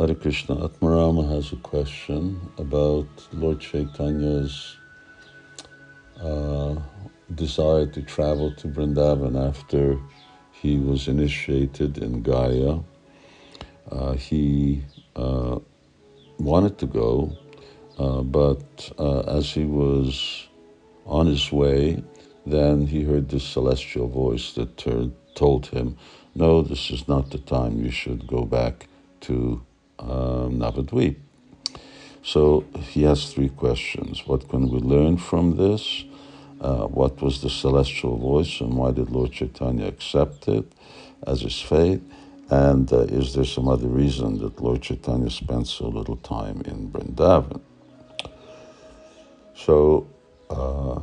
Hare Krishna. Atmarama has a question about Lord Chaitanya's uh, desire to travel to Vrindavan after he was initiated in Gaya. Uh, he uh, wanted to go, uh, but uh, as he was on his way, then he heard this celestial voice that told him, No, this is not the time. You should go back to um, Navadvip. So he has three questions. What can we learn from this? Uh, what was the celestial voice and why did Lord Chaitanya accept it as his fate? And uh, is there some other reason that Lord Chaitanya spent so little time in Vrindavan? So uh,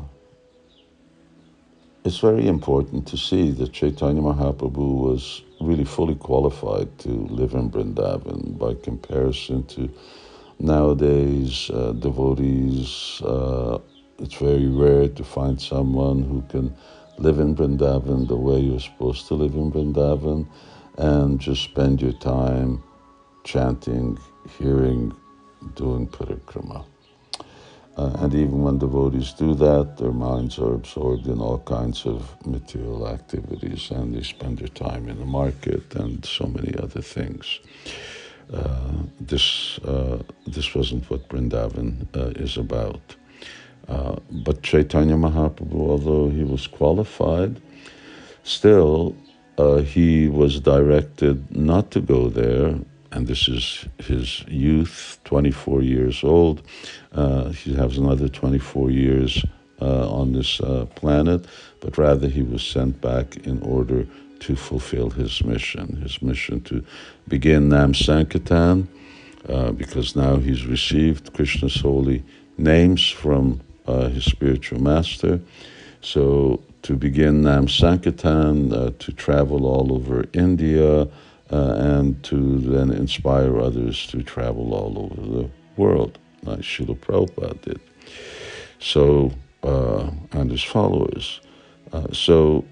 it's very important to see that Chaitanya Mahaprabhu was really fully qualified to live in Vrindavan by comparison to nowadays uh, devotees. Uh, it's very rare to find someone who can live in Vrindavan the way you're supposed to live in Vrindavan and just spend your time chanting, hearing, doing parikrama. Uh, and even when devotees do that, their minds are absorbed in all kinds of material activities and they spend their time in the market and so many other things. Uh, this, uh, this wasn't what Vrindavan uh, is about. Uh, but Chaitanya Mahaprabhu, although he was qualified, still uh, he was directed not to go there and this is his youth, 24 years old. Uh, he has another 24 years uh, on this uh, planet, but rather he was sent back in order to fulfill his mission, his mission to begin Nam Sankirtan, uh, because now he's received Krishna's holy names from uh, his spiritual master. So to begin Nam Sankirtan, uh, to travel all over India, uh, and to then inspire others to travel all over the world, like Srila Prabhupada did. So, uh, and his followers. Uh, so,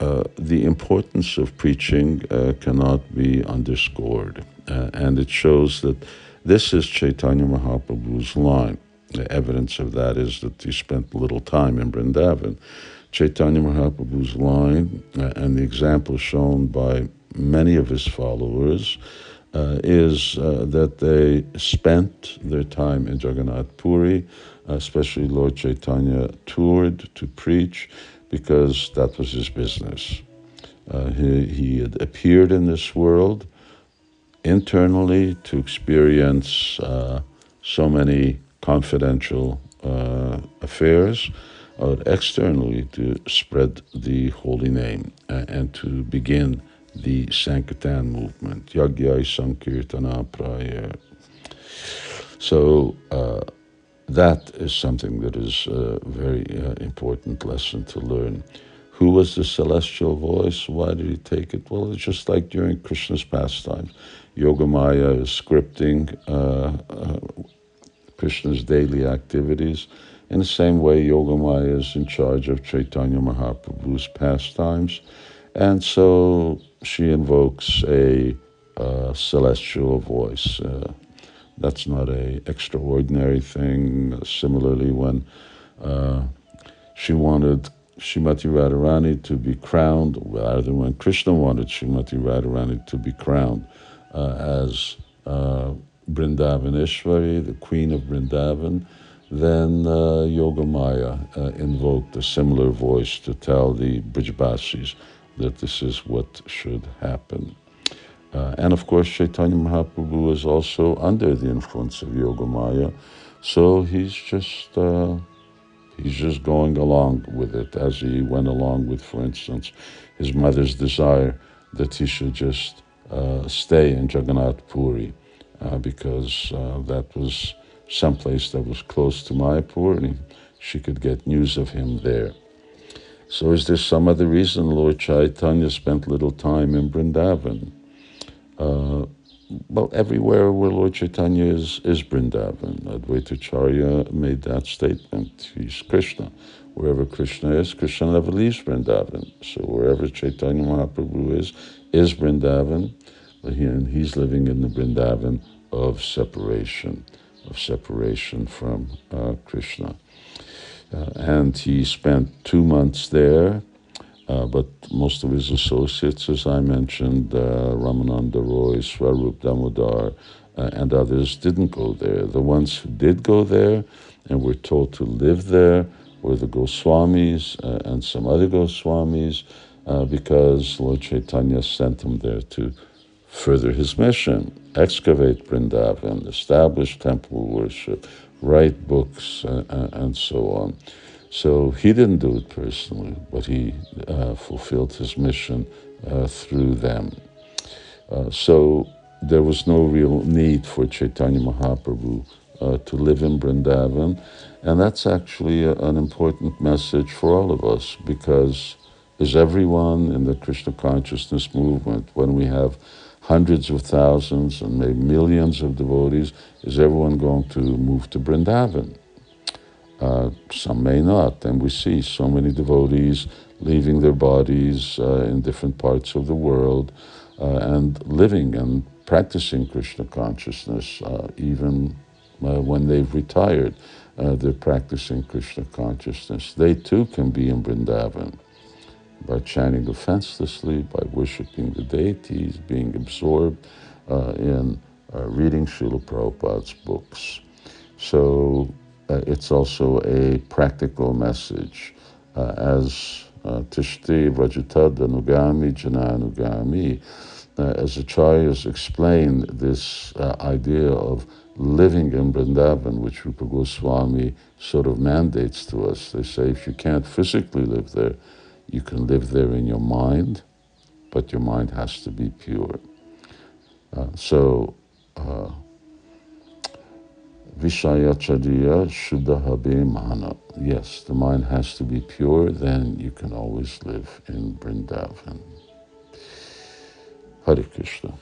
uh, the importance of preaching uh, cannot be underscored. Uh, and it shows that this is Chaitanya Mahaprabhu's line. The evidence of that is that he spent little time in Vrindavan. Chaitanya Mahaprabhu's line and the example shown by many of his followers uh, is uh, that they spent their time in Jagannath Puri, especially Lord Chaitanya toured to preach because that was his business. Uh, he, he had appeared in this world internally to experience uh, so many confidential uh, affairs, or externally to spread the holy name uh, and to begin the Sankirtan movement, Yagya Sankirtana Praya. So uh, that is something that is a very uh, important lesson to learn. Who was the celestial voice? Why did he take it? Well, it's just like during Krishna's pastimes. Yogamaya is scripting uh, uh Krishna's daily activities. In the same way, Yogamaya is in charge of Chaitanya Mahaprabhu's pastimes. And so she invokes a uh, celestial voice. Uh, that's not a extraordinary thing. Similarly, when uh, she wanted Shrimati Radharani to be crowned, rather than when Krishna wanted Shrimati Radharani to be crowned uh, as uh, Brindavaneshwari, the queen of Brindavan, then uh, Yogamaya uh, invoked a similar voice to tell the Brijbasis that this is what should happen. Uh, and of course, Chaitanya Mahaprabhu is also under the influence of Yoga Maya, so he's just uh, he's just going along with it as he went along with, for instance, his mother's desire that he should just uh, stay in Jagannath Puri uh, because uh, that was someplace that was close to Mayapur and he, she could get news of him there. So, is there some other reason Lord Chaitanya spent little time in Vrindavan? Uh, well, everywhere where Lord Chaitanya is, is Vrindavan. Advaitacharya made that statement. He's Krishna. Wherever Krishna is, Krishna never leaves Vrindavan. So, wherever Chaitanya Mahaprabhu is, is Vrindavan. and he's living in the Vrindavan of separation, of separation from uh, Krishna. Uh, and he spent two months there, uh, but most of his associates, as I mentioned, uh, Ramananda Roy, Swarup Damodar, uh, and others, didn't go there. The ones who did go there and were told to live there were the Goswamis uh, and some other Goswamis, uh, because Lord Chaitanya sent them there to further his mission, excavate Vrindavan, establish temple worship, write books, uh, uh, and so on. So he didn't do it personally, but he uh, fulfilled his mission uh, through them. Uh, so there was no real need for Chaitanya Mahaprabhu uh, to live in Vrindavan. And that's actually a, an important message for all of us because as everyone in the Krishna consciousness movement, when we have hundreds of thousands and maybe millions of devotees, is everyone going to move to Vrindavan? Uh, some may not, and we see so many devotees leaving their bodies uh, in different parts of the world uh, and living and practicing Krishna consciousness, uh, even uh, when they've retired. Uh, they're practicing Krishna consciousness. They too can be in Vrindavan by chanting offenselessly, by worshiping the deities, being absorbed uh, in uh, reading Srila Prabhupada's books. So uh, it's also a practical message. Uh, as uh, Tishti Anugami Jananugami, uh, as acharyas explained this uh, idea of living in Vrindavan, which Rupa Goswami sort of mandates to us. They say if you can't physically live there, you can live there in your mind, but your mind has to be pure. Uh, so, uh, Vishayachariya Shuddhahabe Mana. Yes, the mind has to be pure, then you can always live in Vrindavan. Hare Krishna.